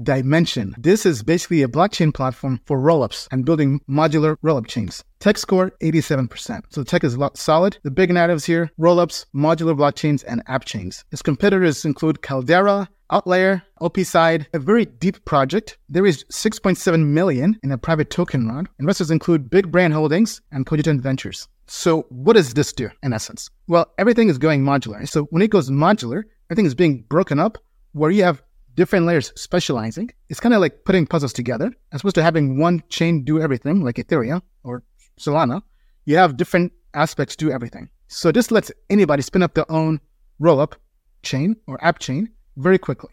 Dymension. This is basically a blockchain platform for rollups and building modular rollup chains. Tech score 87%. So the tech is solid. The big natives here rollups, modular blockchains, and app chains. Its competitors include Caldera, AltLayer, OpSide, a very deep project. There is 6.7 million in a private token round. Investors include Big Brain Holdings and Cogitent Ventures. So what does this do in essence? Well, everything is going modular. So when it goes modular, everything is being broken up where you have different layers specializing. It's kind of like putting puzzles together. As opposed to having one chain do everything, like Ethereum or Solana, you have different aspects do everything. So this lets anybody spin up their own rollup chain or app chain very quickly.